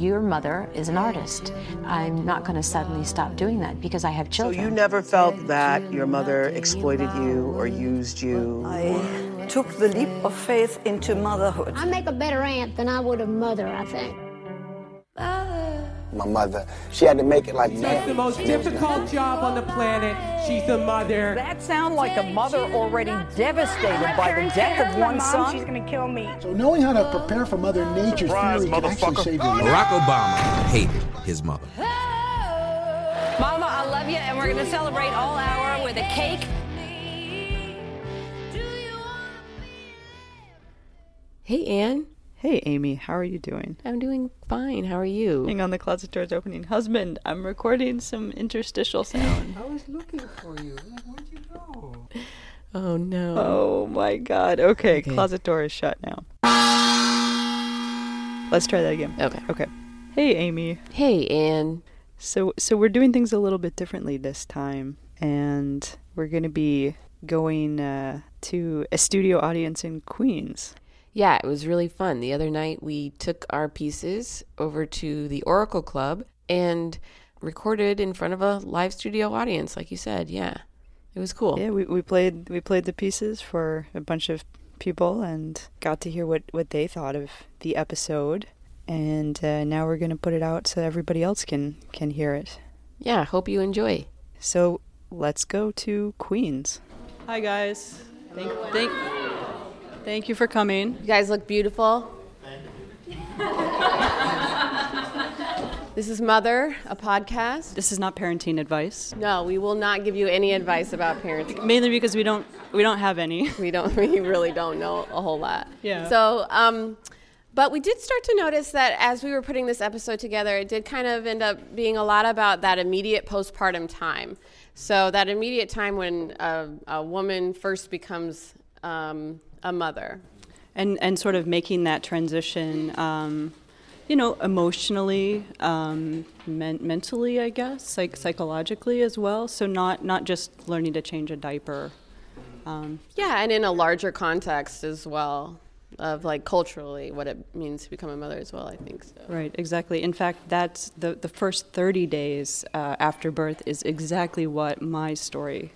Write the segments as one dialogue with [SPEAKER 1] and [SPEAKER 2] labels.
[SPEAKER 1] your mother is an artist. I'm not going to suddenly stop doing that because I have children.
[SPEAKER 2] So you never felt that your mother exploited you or used you?
[SPEAKER 3] I took the leap of faith into motherhood.
[SPEAKER 4] I make a better aunt than I would a mother, I think. Ah.
[SPEAKER 5] My mother, she had to make it like
[SPEAKER 6] That's the most difficult job on the planet. She's a mother.
[SPEAKER 3] That sounds like a mother already devastated by the death of one son.
[SPEAKER 4] She's gonna kill me.
[SPEAKER 7] So knowing how to prepare for Mother Nature's
[SPEAKER 8] Surprise,
[SPEAKER 7] fury can actually save your life.
[SPEAKER 9] Barack Obama hated his mother.
[SPEAKER 10] Mama, I love you, and we're going to celebrate all hour with a cake.
[SPEAKER 11] Hey, Anne.
[SPEAKER 12] Hey, Amy, how are you doing?
[SPEAKER 11] I'm doing fine. How are you?
[SPEAKER 12] Hang on, the closet door's opening. Husband, I'm recording some interstitial sound.
[SPEAKER 6] I was looking for you. Where'd you go?
[SPEAKER 11] Oh, no.
[SPEAKER 12] Oh my god. Okay,
[SPEAKER 11] Okay.
[SPEAKER 12] closet door is shut now. Let's try that again.
[SPEAKER 11] Okay.
[SPEAKER 12] Okay. Hey, Amy.
[SPEAKER 11] Hey, Anne.
[SPEAKER 12] So so we're doing things a little bit differently this time, and we're going to be going uh, to a studio audience in Queens.
[SPEAKER 11] Yeah, it was really fun. The other night, we took our pieces over to the Oracle Club and recorded in front of a live studio audience, like you said. Yeah, it was cool.
[SPEAKER 12] Yeah, we, we played we played the pieces for a bunch of people and got to hear what, what they thought of the episode. And uh, now we're going to put it out so everybody else can can hear it.
[SPEAKER 11] Yeah, hope you enjoy.
[SPEAKER 12] So let's go to Queens. Hi guys. Thank thank thank you for coming.
[SPEAKER 11] You guys look beautiful. this is Mother, a podcast.
[SPEAKER 12] This is not parenting advice.
[SPEAKER 11] No, we will not give you any advice about parenting.
[SPEAKER 12] Mainly because we don't we don't have any.
[SPEAKER 11] We don't. We really don't know a whole lot.
[SPEAKER 12] Yeah.
[SPEAKER 11] So, um, but we did start to notice that as we were putting this episode together, it did kind of end up being a lot about that immediate postpartum time. So that immediate time when a, a woman first becomes um, a mother.
[SPEAKER 12] and and sort of making that transition um, you know emotionally um, men- mentally i guess psych- psychologically as well so not not just learning to change a diaper um,
[SPEAKER 11] Yeah, and in a larger context as well of like culturally what it means to become a mother as well. I think so.
[SPEAKER 12] right exactly in fact that's the, the first 30 days uh, after birth is exactly what my story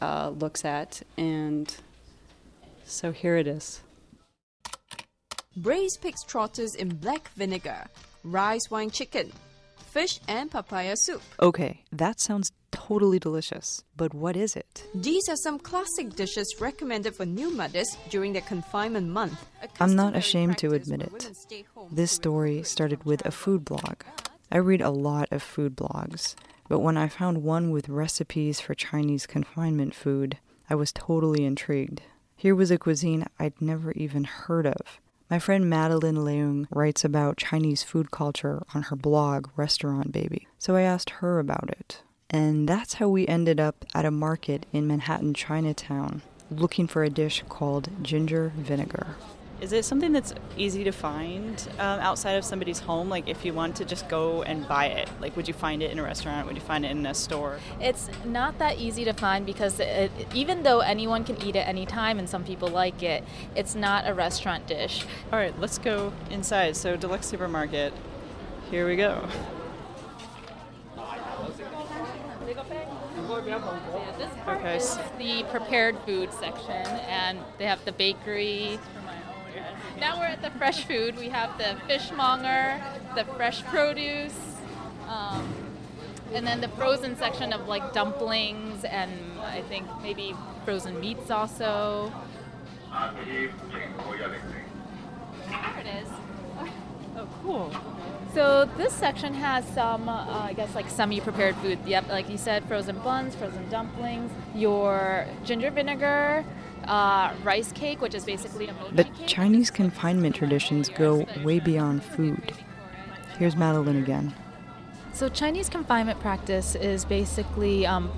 [SPEAKER 12] uh, looks at and so here it is
[SPEAKER 13] braised pig's trotters in black vinegar, rice wine chicken, fish and papaya soup.
[SPEAKER 12] okay that sounds totally delicious but what is it
[SPEAKER 13] These are some classic dishes recommended for new mothers during their confinement month.
[SPEAKER 12] I'm not ashamed to admit it.
[SPEAKER 13] women stay home
[SPEAKER 12] This story started with a food blog. I read a lot of food blogs, but when I found one with recipes for Chinese confinement food, I was totally intrigued. Here was a cuisine I'd never even heard of. My friend Madeline Leung writes about Chinese food culture on her blog, Restaurant Baby, so I asked her about it. And that's how we ended up at a market in Manhattan, Chinatown, looking for a dish called ginger vinegar. Is it something that's easy to find um, outside of somebody's home? Like, if you want to just go and buy it, like, would you find it in a restaurant? Would you find it in a store?
[SPEAKER 14] It's not that easy to find because it, even though anyone can eat it anytime and some people like it, it's not a restaurant dish.
[SPEAKER 12] All right, let's go inside. So, Deluxe Supermarket. Here we go. Okay.
[SPEAKER 14] This is the prepared food section, and they have the bakery. Now we're at the fresh food. We have the fishmonger, the fresh produce, um, and then the frozen section of like dumplings and I think maybe frozen meats also. There it is.
[SPEAKER 12] Oh, cool.
[SPEAKER 14] So this section has some, uh, I guess, like semi-prepared food. Yep, like you said, frozen buns, frozen dumplings, your ginger vinegar, uh, rice cake, which is basically a
[SPEAKER 12] But Chinese confinement traditions go way beyond food. Here's Madeline again.
[SPEAKER 14] So Chinese confinement practice is basically um,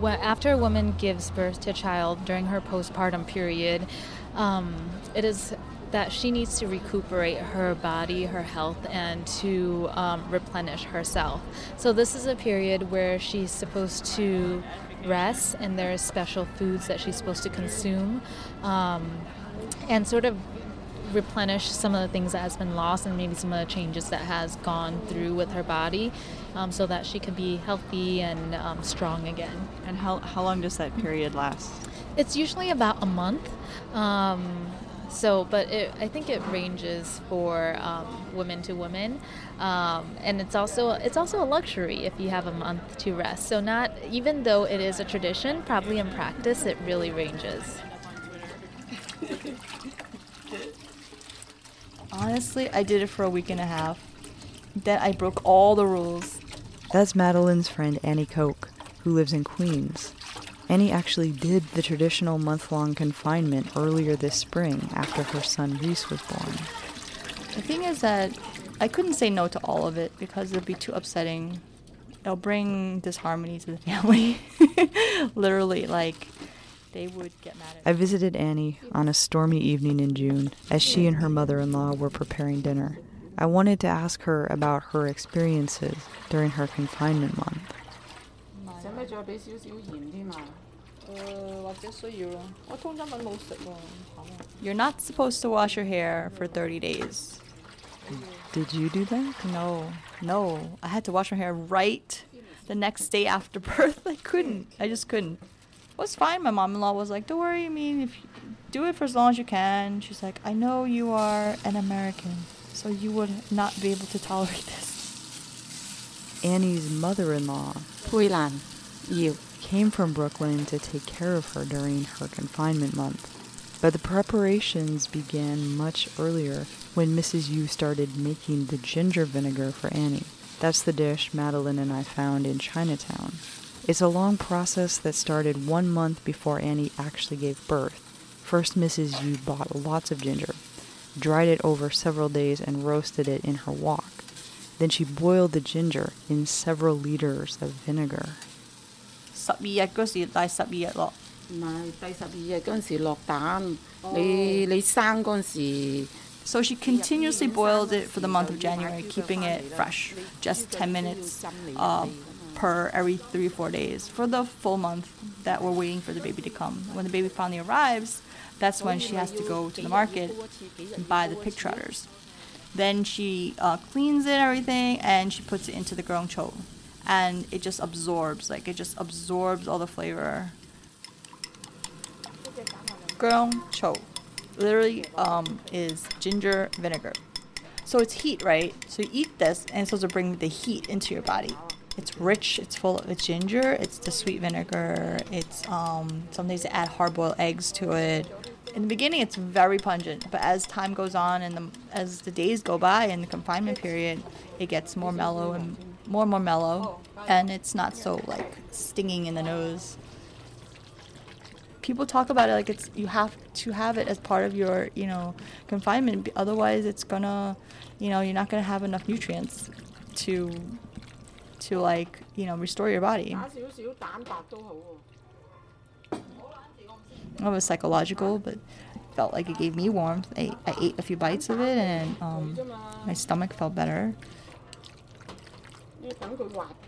[SPEAKER 14] wh- after a woman gives birth to a child during her postpartum period, um, it is that she needs to recuperate her body, her health, and to um, replenish herself. So this is a period where she's supposed to rest, and there's special foods that she's supposed to consume, um, and sort of replenish some of the things that has been lost and maybe some of the changes that has gone through with her body um, so that she can be healthy and um, strong again.
[SPEAKER 12] And how, how long does that period last?
[SPEAKER 14] It's usually about a month. Um, so, but it, I think it ranges for um, women to women, um, and it's also it's also a luxury if you have a month to rest. So, not even though it is a tradition, probably in practice it really ranges.
[SPEAKER 8] Honestly, I did it for a week and a half. Then I broke all the rules.
[SPEAKER 12] That's Madeline's friend Annie Koch, who lives in Queens. Annie actually did the traditional month long confinement earlier this spring after her son Reese was born.
[SPEAKER 8] The thing is that I couldn't say no to all of it because it'd be too upsetting. It'll bring disharmony to the family. Literally, like, they would get mad at
[SPEAKER 12] I visited Annie on a stormy evening in June as she and her mother in law were preparing dinner. I wanted to ask her about her experiences during her confinement month.
[SPEAKER 8] You're not supposed to wash your hair for 30 days.
[SPEAKER 12] Did you do that?
[SPEAKER 8] No, no. I had to wash my hair right the next day after birth. I couldn't. I just couldn't. It was fine. My mom-in-law was like, "Don't worry. I mean, if you do it for as long as you can." She's like, "I know you are an American, so you would not be able to tolerate this."
[SPEAKER 12] Annie's mother-in-law,
[SPEAKER 15] Puilan, you
[SPEAKER 12] came from Brooklyn to take care of her during her confinement month. But the preparations began much earlier when Mrs. Yu started making the ginger vinegar for Annie. That's the dish Madeline and I found in Chinatown. It's a long process that started one month before Annie actually gave birth. First, Mrs. Yu bought lots of ginger, dried it over several days, and roasted it in her wok. Then she boiled the ginger in several liters of vinegar.
[SPEAKER 8] 十二日嗰时带十二日落。
[SPEAKER 15] 唔系第十二日嗰阵时落蛋，你你生嗰阵时。
[SPEAKER 8] So she continuously boiled it for the month of January, keeping it fresh, just 10 minutes uh, per every three, four days for the full month that we're waiting for the baby to come. When the baby finally arrives, that's when she has to go to the market and buy the pig trotters. Then she uh, cleans it, everything, and she puts it into the grong cho. and it just absorbs, like it just absorbs all the flavor. Grong cho literally um, is ginger vinegar. So it's heat, right? So you eat this, and it's supposed to bring the heat into your body. It's rich. It's full of ginger. It's the sweet vinegar. It's um, sometimes they add hard-boiled eggs to it. In the beginning, it's very pungent, but as time goes on and the, as the days go by in the confinement period, it gets more mellow and more and more mellow, and it's not so like stinging in the nose. People talk about it like it's you have to have it as part of your you know confinement. Otherwise it's gonna you know you're not gonna have enough nutrients to to like you know restore your body. It was psychological but felt like it gave me warmth. I, I ate a few bites of it and um, my stomach felt better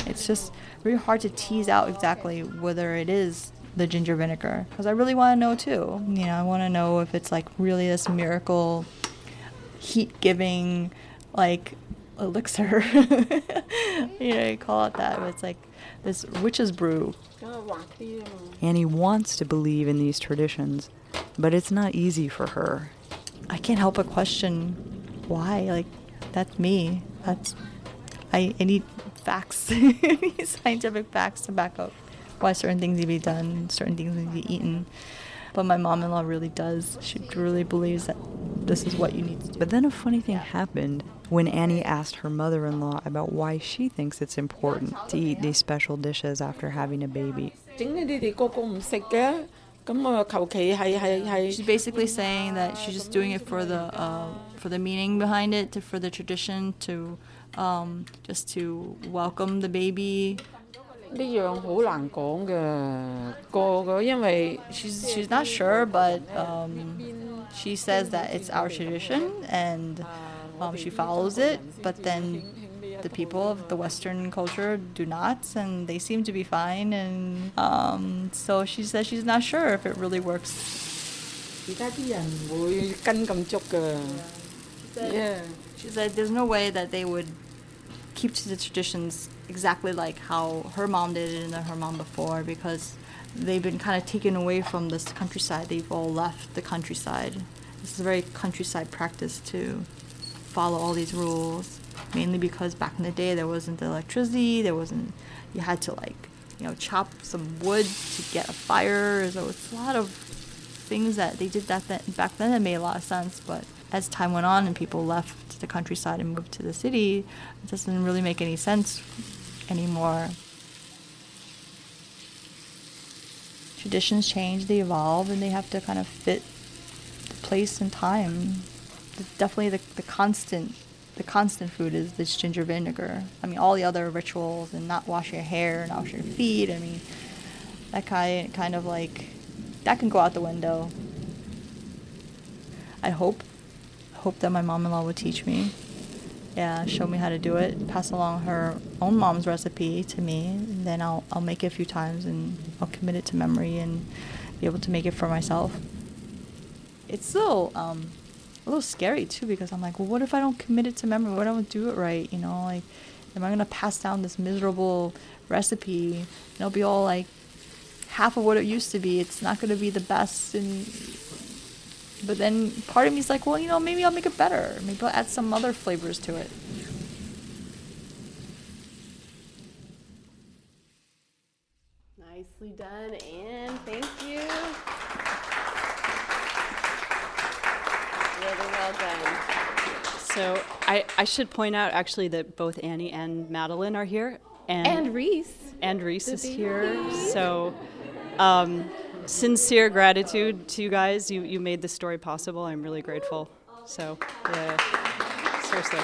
[SPEAKER 8] it's just very hard to tease out exactly whether it is the ginger vinegar because I really want to know too. You know, I want to know if it's like really this miracle heat giving like elixir. you know, you call it that, but it's like this witch's brew.
[SPEAKER 12] Annie wants to believe in these traditions, but it's not easy for her.
[SPEAKER 8] I can't help but question why. Like, that's me. That's I, I need facts, scientific facts to back up why certain things need to be done, certain things need to be eaten. But my mom in law really does. She really believes that this is what you need to do.
[SPEAKER 12] But then a funny thing happened when Annie asked her mother in law about why she thinks it's important to eat these special dishes after having a baby.
[SPEAKER 8] She's basically saying that she's just doing it for the uh, for the meaning behind it, to, for the tradition, to um, just to welcome the baby
[SPEAKER 15] 呢样好难讲嘅，个个因为
[SPEAKER 8] she's she's not sure, but um, she says that it's our tradition and um, she follows it. But then the people of the Western culture do not, and they seem to be fine. And um, so she says she's not sure if it really works.
[SPEAKER 15] 其他啲人唔会跟咁足㗎。Yeah.
[SPEAKER 8] She said there's no way that they would keep to the traditions exactly like how her mom did it and her mom before because they've been kind of taken away from this countryside. They've all left the countryside. This is a very countryside practice to follow all these rules, mainly because back in the day there wasn't electricity, there wasn't, you had to like, you know, chop some wood to get a fire. So it's a lot of things that they did that th- back then that made a lot of sense, but as time went on and people left the countryside and moved to the city, it doesn't really make any sense anymore. Traditions change, they evolve, and they have to kind of fit the place and time. Definitely the, the constant the constant food is this ginger vinegar. I mean all the other rituals and not wash your hair, not wash your feet, I mean that kind kind of like that can go out the window. I hope hope that my mom-in-law would teach me. Yeah, show me how to do it. Pass along her own mom's recipe to me, and then I'll I'll make it a few times and I'll commit it to memory and be able to make it for myself. It's still um, a little scary too because I'm like, well, what if I don't commit it to memory? What if I don't do it right? You know, like, am I gonna pass down this miserable recipe? And it'll be all like half of what it used to be. It's not gonna be the best and but then part of me is like, well, you know, maybe I'll make it better. Maybe I'll add some other flavors to it.
[SPEAKER 11] Nicely done, Anne. Thank you. Really well done.
[SPEAKER 16] So I, I should point out actually that both Annie and Madeline are here. And,
[SPEAKER 11] And Reese.
[SPEAKER 16] And Reese
[SPEAKER 11] The
[SPEAKER 16] is
[SPEAKER 11] baby.
[SPEAKER 16] here. So um, sincere gratitude to you guys. You, you made this story possible. I'm really grateful. So, yeah, seriously.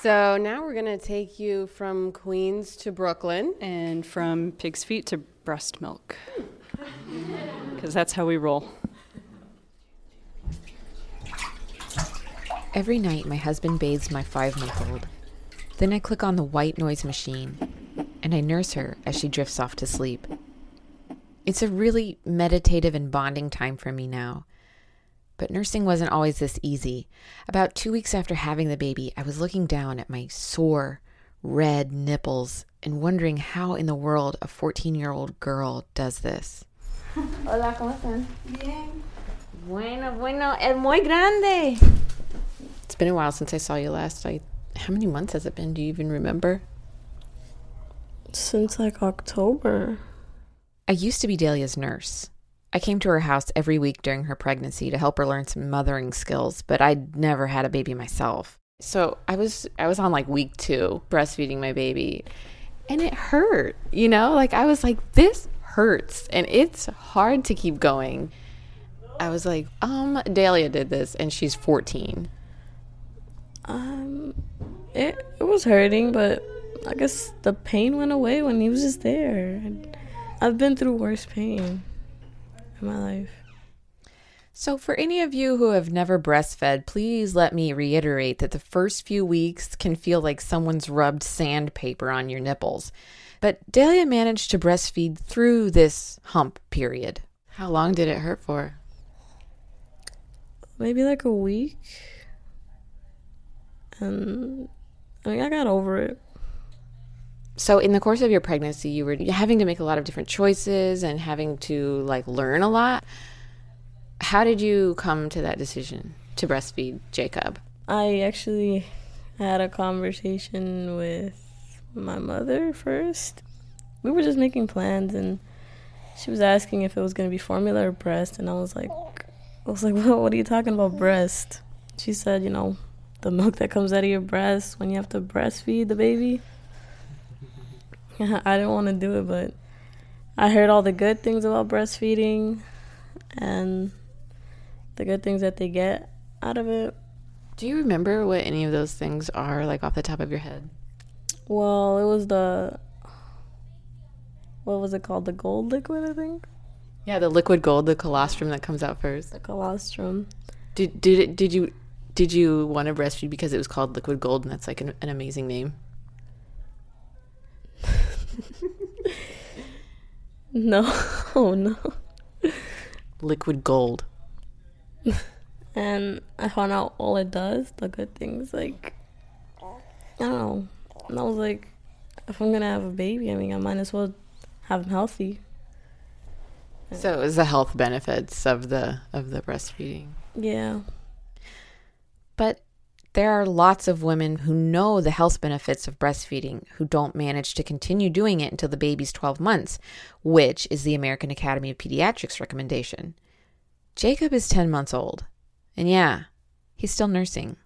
[SPEAKER 11] So now we're going to take you from Queens to Brooklyn.
[SPEAKER 16] And from pig's feet to breast milk. Because that's how we roll.
[SPEAKER 17] Every night, my husband bathes my five month old. Then I click on the white noise machine and I nurse her as she drifts off to sleep. It's a really meditative and bonding time for me now. But nursing wasn't always this easy. About two weeks after having the baby, I was looking down at my sore, red nipples and wondering how in the world a 14 year old girl does this.
[SPEAKER 11] Hola, ¿cómo están? Bien. Bueno, bueno, es muy grande. It's been a while since I saw you last. I, how many months has it been? Do you even remember?
[SPEAKER 18] Since like October.
[SPEAKER 17] I used to be Dahlia's nurse. I came to her house every week during her pregnancy to help her learn some mothering skills, but I'd never had a baby myself. So I was I was on like week 2 breastfeeding my baby and it hurt. You know, like I was like this hurts and it's hard to keep going. I was like, um Dahlia did this and she's 14.
[SPEAKER 18] Um, it it was hurting, but I guess the pain went away when he was just there. I've been through worse pain in my life.
[SPEAKER 17] So, for any of you who have never breastfed, please let me reiterate that the first few weeks can feel like someone's rubbed sandpaper on your nipples. But Dahlia managed to breastfeed through this hump period. How long did it hurt for?
[SPEAKER 18] Maybe like a week. And I mean, I got over it.
[SPEAKER 17] So, in the course of your pregnancy, you were having to make a lot of different choices and having to like learn a lot. How did you come to that decision to breastfeed Jacob?
[SPEAKER 18] I actually had a conversation with my mother first. We were just making plans, and she was asking if it was going to be formula or breast, and I was like, I was like, well, what are you talking about, breast? She said, you know, the milk that comes out of your breast when you have to breastfeed the baby. I didn't want to do it, but I heard all the good things about breastfeeding and the good things that they get out of it.
[SPEAKER 17] Do you remember what any of those things are, like off the top of your head?
[SPEAKER 18] Well, it was the what was it called? The gold liquid, I think.
[SPEAKER 17] Yeah, the liquid gold, the colostrum that comes out first.
[SPEAKER 18] The colostrum.
[SPEAKER 17] Did did it, did you did you want to breastfeed because it was called liquid gold and that's like an, an amazing name?
[SPEAKER 18] No, oh no.
[SPEAKER 17] liquid gold.
[SPEAKER 18] and I found out all it does, the good things, like I don't know. And I was like, if I'm gonna have a baby, I mean, I might as well have him healthy.
[SPEAKER 17] So it was the health benefits of the of the breastfeeding.
[SPEAKER 18] Yeah.
[SPEAKER 17] But there are lots of women who know the health benefits of breastfeeding who don't manage to continue doing it until the baby's 12 months, which is the American Academy of Pediatrics recommendation. Jacob is 10 months old. And yeah, he's still nursing.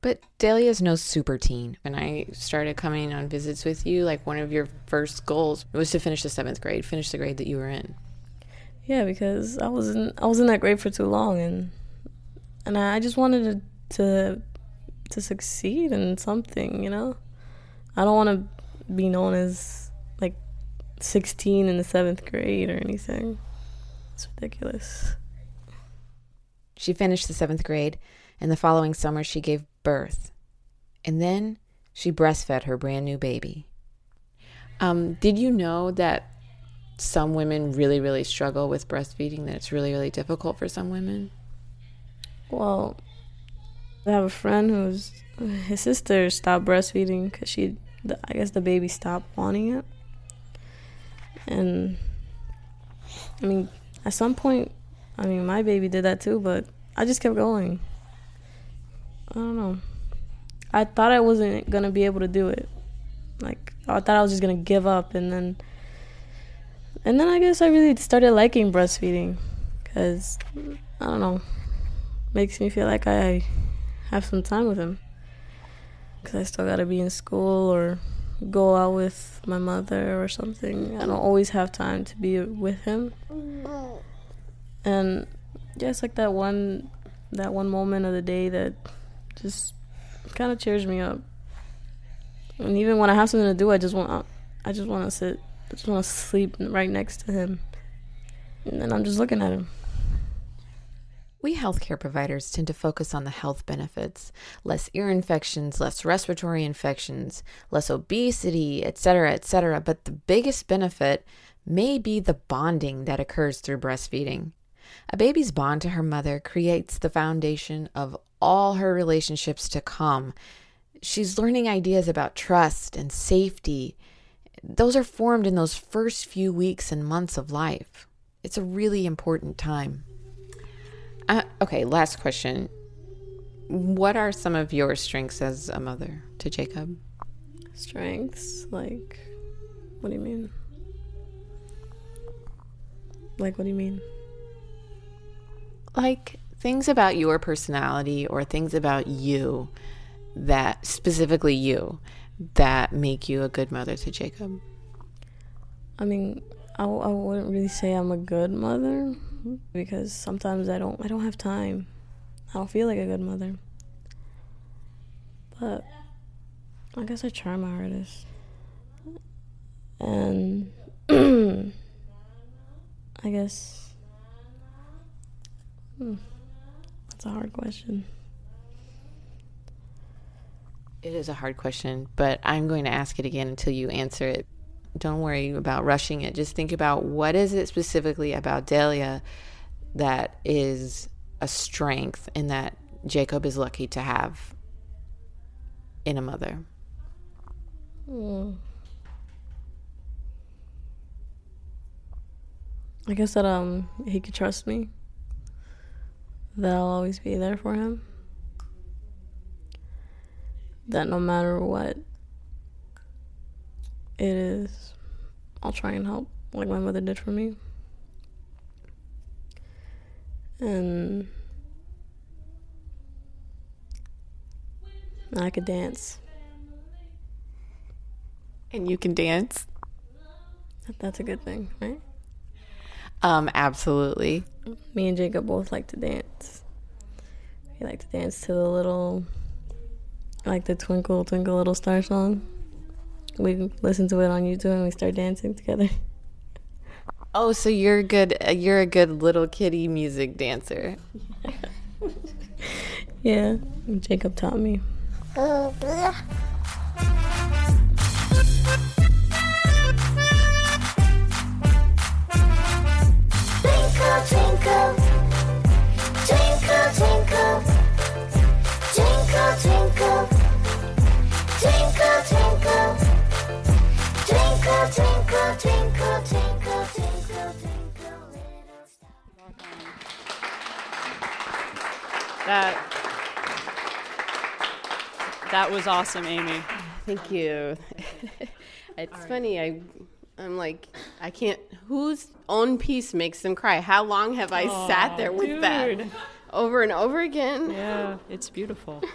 [SPEAKER 17] But Dahlia's no super teen. When I started coming on visits with you, like one of your first goals was to finish the seventh grade, finish the grade that you were in.
[SPEAKER 18] Yeah, because I was in I was in that grade for too long, and and I just wanted to to, to succeed in something. You know, I don't want to be known as like 16 in the seventh grade or anything. It's ridiculous.
[SPEAKER 17] She finished the seventh grade, and the following summer she gave birth. And then she breastfed her brand new baby. Um, did you know that some women really, really struggle with breastfeeding, that it's really, really difficult for some women?
[SPEAKER 18] Well, I have a friend who's his sister stopped breastfeeding because she, I guess the baby stopped wanting it. And I mean, at some point, I mean, my baby did that too, but I just kept going. I don't know. I thought I wasn't gonna be able to do it. Like I thought I was just gonna give up, and then, and then I guess I really started liking breastfeeding, cause I don't know, makes me feel like I have some time with him. Cause I still gotta be in school or go out with my mother or something. I don't always have time to be with him. And just like that one, that one moment of the day that just kind of cheers me up. And even when I have something to do, I just want I just want to sit, I just want to sleep right next to him, and then I'm just looking at him.
[SPEAKER 17] We healthcare providers tend to focus on the health benefits less ear infections, less respiratory infections, less obesity, etc., etc. But the biggest benefit may be the bonding that occurs through breastfeeding. A baby's bond to her mother creates the foundation of all her relationships to come. She's learning ideas about trust and safety. Those are formed in those first few weeks and months of life. It's a really important time. Uh, okay, last question. What are some of your strengths as a mother to Jacob?
[SPEAKER 18] Strengths? Like, what do you mean? Like, what do you mean?
[SPEAKER 17] Like, things about your personality or things about you that specifically you that make you a good mother to Jacob?
[SPEAKER 18] I mean, I, I wouldn't really say I'm a good mother because sometimes I don't I don't have time. I don't feel like a good mother. But I guess I try my hardest. And I guess hmm, that's a hard question.
[SPEAKER 17] It is a hard question, but I'm going to ask it again until you answer it. Don't worry about rushing it. Just think about what is it specifically about Dahlia that is a strength and that Jacob is lucky to have in a mother.
[SPEAKER 18] Hmm. I guess that um he could trust me. That I'll always be there for him. That no matter what it is, I'll try and help like my mother did for me. And I could dance.
[SPEAKER 17] And you can dance?
[SPEAKER 18] That's a good thing, right?
[SPEAKER 17] Um, absolutely.
[SPEAKER 18] Me and Jacob both like to dance. We like to dance to the little, like the Twinkle Twinkle Little Star song we listen to it on YouTube and we start dancing together.
[SPEAKER 17] Oh, so you're good. Uh, you're a good little kitty music dancer.
[SPEAKER 18] yeah, Jacob taught me. Twinkle, twinkle, twinkle, twinkle, twinkle, twinkle.
[SPEAKER 16] That that was awesome, Amy.
[SPEAKER 11] Thank you. it's funny. I I'm like I can't. Whose own piece makes them cry? How long have I sat there with that over and over again?
[SPEAKER 16] Yeah, it's beautiful.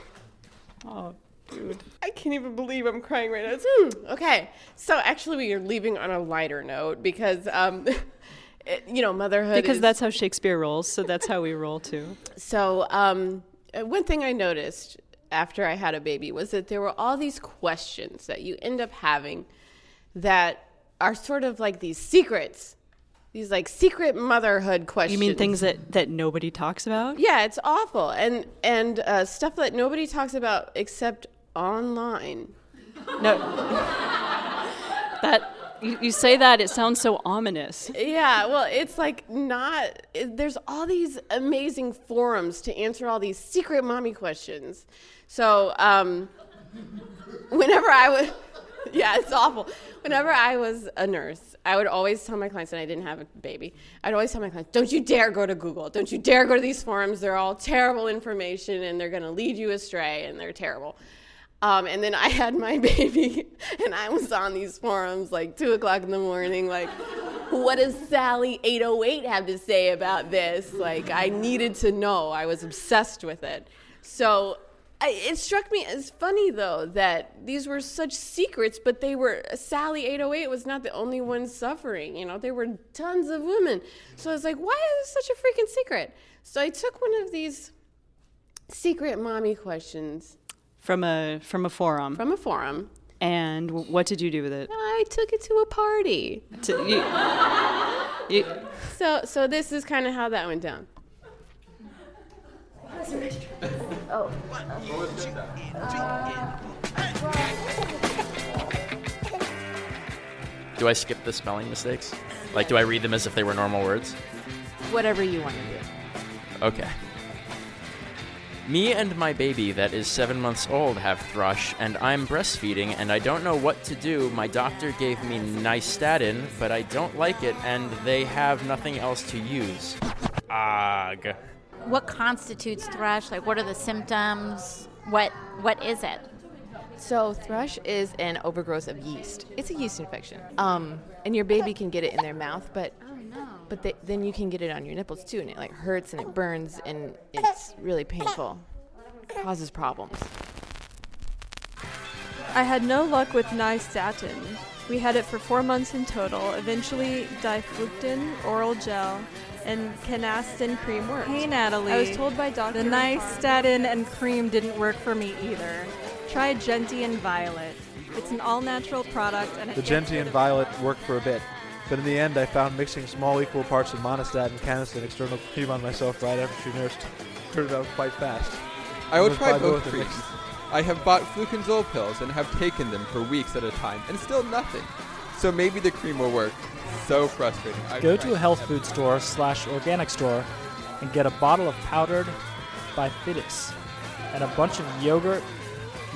[SPEAKER 16] Oh, dude.
[SPEAKER 11] I can't even believe I'm crying right now. Mm, okay, so actually we are leaving on a lighter note because um, it, you know motherhood.
[SPEAKER 16] Because
[SPEAKER 11] is-
[SPEAKER 16] that's how Shakespeare rolls, so that's how we roll too.
[SPEAKER 11] So, um, one thing I noticed after I had a baby was that there were all these questions that you end up having that are sort of like these secrets, these like secret motherhood questions.
[SPEAKER 16] You mean things that, that nobody talks about?
[SPEAKER 11] Yeah, it's awful, and and uh, stuff that nobody talks about except online.
[SPEAKER 16] No. that you, you say that it sounds so ominous.
[SPEAKER 11] Yeah, well, it's like not. It, there's all these amazing forums to answer all these secret mommy questions. So, um, whenever I would, yeah, it's awful. Whenever I was a nurse, I would always tell my clients, and I didn't have a baby, I'd always tell my clients, don't you dare go to Google. Don't you dare go to these forums. They're all terrible information, and they're going to lead you astray, and they're terrible. Um, and then I had my baby, and I was on these forums like two o'clock in the morning, like, what does Sally 808 have to say about this? Like, I needed to know. I was obsessed with it. So I, it struck me as funny, though, that these were such secrets, but they were, Sally 808 was not the only one suffering. You know, there were tons of women. So I was like, why is this such a freaking secret? So I took one of these secret mommy questions
[SPEAKER 16] From a from a forum.
[SPEAKER 11] from a forum.
[SPEAKER 16] And w- what did you do with it?
[SPEAKER 11] I took it to a party.
[SPEAKER 16] To- you- you-
[SPEAKER 11] So, so this is kind of how that went down. Oh.
[SPEAKER 19] Do I skip the spelling mistakes? Like, do I read them as if they were normal words?
[SPEAKER 11] Whatever you want to do.
[SPEAKER 19] Okay. Me and my baby that is seven months old have thrush, and I'm breastfeeding, and I don't know what to do. My doctor gave me nystatin, but I don't like it, and they have nothing else to use. Ugh.
[SPEAKER 20] What constitutes thrush? Like, what are the symptoms? What What is it?
[SPEAKER 21] So thrush is an overgrowth of yeast. It's a yeast infection. Um, and your baby can get it in their mouth, but but they, then you can get it on your nipples too, and it like hurts and it burns and it's really painful. Causes problems.
[SPEAKER 22] I had no luck with nystatin. We had it for four months in total. Eventually, difluctin, oral gel, and canesten cream worked.
[SPEAKER 23] Hey Natalie.
[SPEAKER 22] I was told by Dr.
[SPEAKER 23] The nystatin and cream didn't work for me either. Try Gentian Violet. It's an all-natural product and it
[SPEAKER 24] The
[SPEAKER 23] gets
[SPEAKER 24] Genti
[SPEAKER 23] rid
[SPEAKER 24] and
[SPEAKER 23] of-
[SPEAKER 24] Violet worked for a bit, but in the end, I found mixing small equal parts of monistat and canesten external cream on myself right after she nursed turned it out quite fast.
[SPEAKER 25] I will try both creams. I have bought fluconazole pills and have taken them for weeks at a time, and still nothing. So maybe the cream will work. So frustrating. I've
[SPEAKER 26] Go to a health food store slash organic store and get a bottle of powdered bifidus and a bunch of yogurt,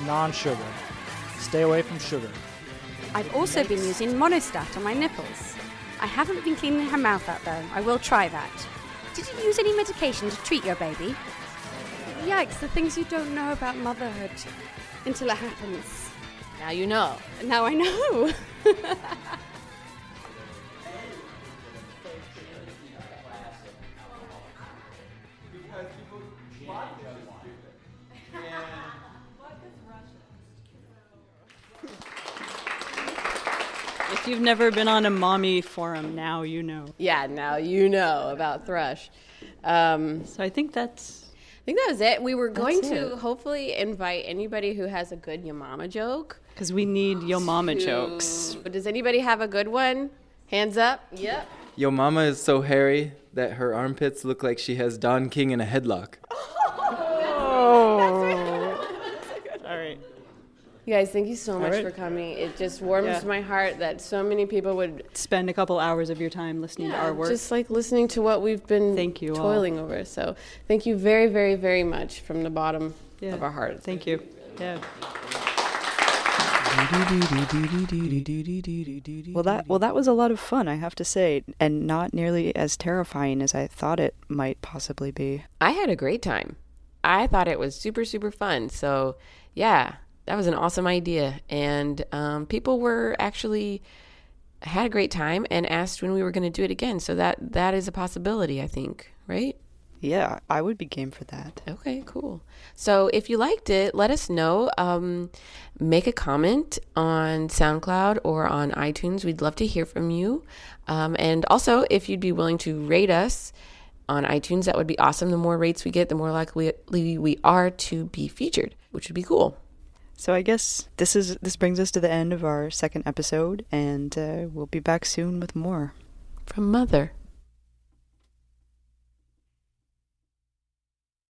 [SPEAKER 26] non-sugar. Stay away from sugar.
[SPEAKER 27] I've also been using Monistat on my nipples. I haven't been cleaning her mouth out though. I will try that. Did you use any medication to treat your baby? Yikes, the things you don't know about motherhood until it happens.
[SPEAKER 21] Now you know.
[SPEAKER 27] Now I know.
[SPEAKER 16] if you've never been on a mommy forum, now you know.
[SPEAKER 11] Yeah, now you know about thrush. Um,
[SPEAKER 16] so I think that's.
[SPEAKER 11] I think that was it. We were going to
[SPEAKER 16] it.
[SPEAKER 11] hopefully invite anybody who has a good your mama joke.
[SPEAKER 16] Because we need yo mama
[SPEAKER 11] to-
[SPEAKER 16] jokes.
[SPEAKER 11] But does anybody have a good one? Hands up. Yep.
[SPEAKER 28] Yo mama is so hairy that her armpits look like she has Don King in a headlock.
[SPEAKER 16] All right.
[SPEAKER 11] You guys, thank you so much
[SPEAKER 16] right.
[SPEAKER 11] for coming. It just warms
[SPEAKER 16] Yeah.
[SPEAKER 11] my heart that so many people would
[SPEAKER 16] Spend a couple hours of your time listening to our work.
[SPEAKER 11] just like listening to what we've been
[SPEAKER 16] Thank you all.
[SPEAKER 11] toiling over. So thank you very, very, very much from the bottom
[SPEAKER 16] Yeah.
[SPEAKER 11] of our heart.
[SPEAKER 16] Thank you. Yeah.
[SPEAKER 12] Well, that well that was a lot of fun, I have to say, and not nearly as terrifying as I thought it might possibly be.
[SPEAKER 17] I had a great time. I thought it was super, super fun. So, yeah, that was an awesome idea. And um, people were actually had a great time and asked when we were going to do it again. So that that is a possibility, I think, right?
[SPEAKER 12] Yeah, I would be game for that.
[SPEAKER 17] Okay, cool. So if you liked it, let us know. Um, make a comment on SoundCloud or on iTunes. We'd love to hear from you. Um, and also, if you'd be willing to rate us on iTunes, that would be awesome. The more rates we get, the more likely we are to be featured, which would be cool.
[SPEAKER 12] So I guess this is this brings us to the end of our second episode, and uh, we'll be back soon with more
[SPEAKER 17] from Mother.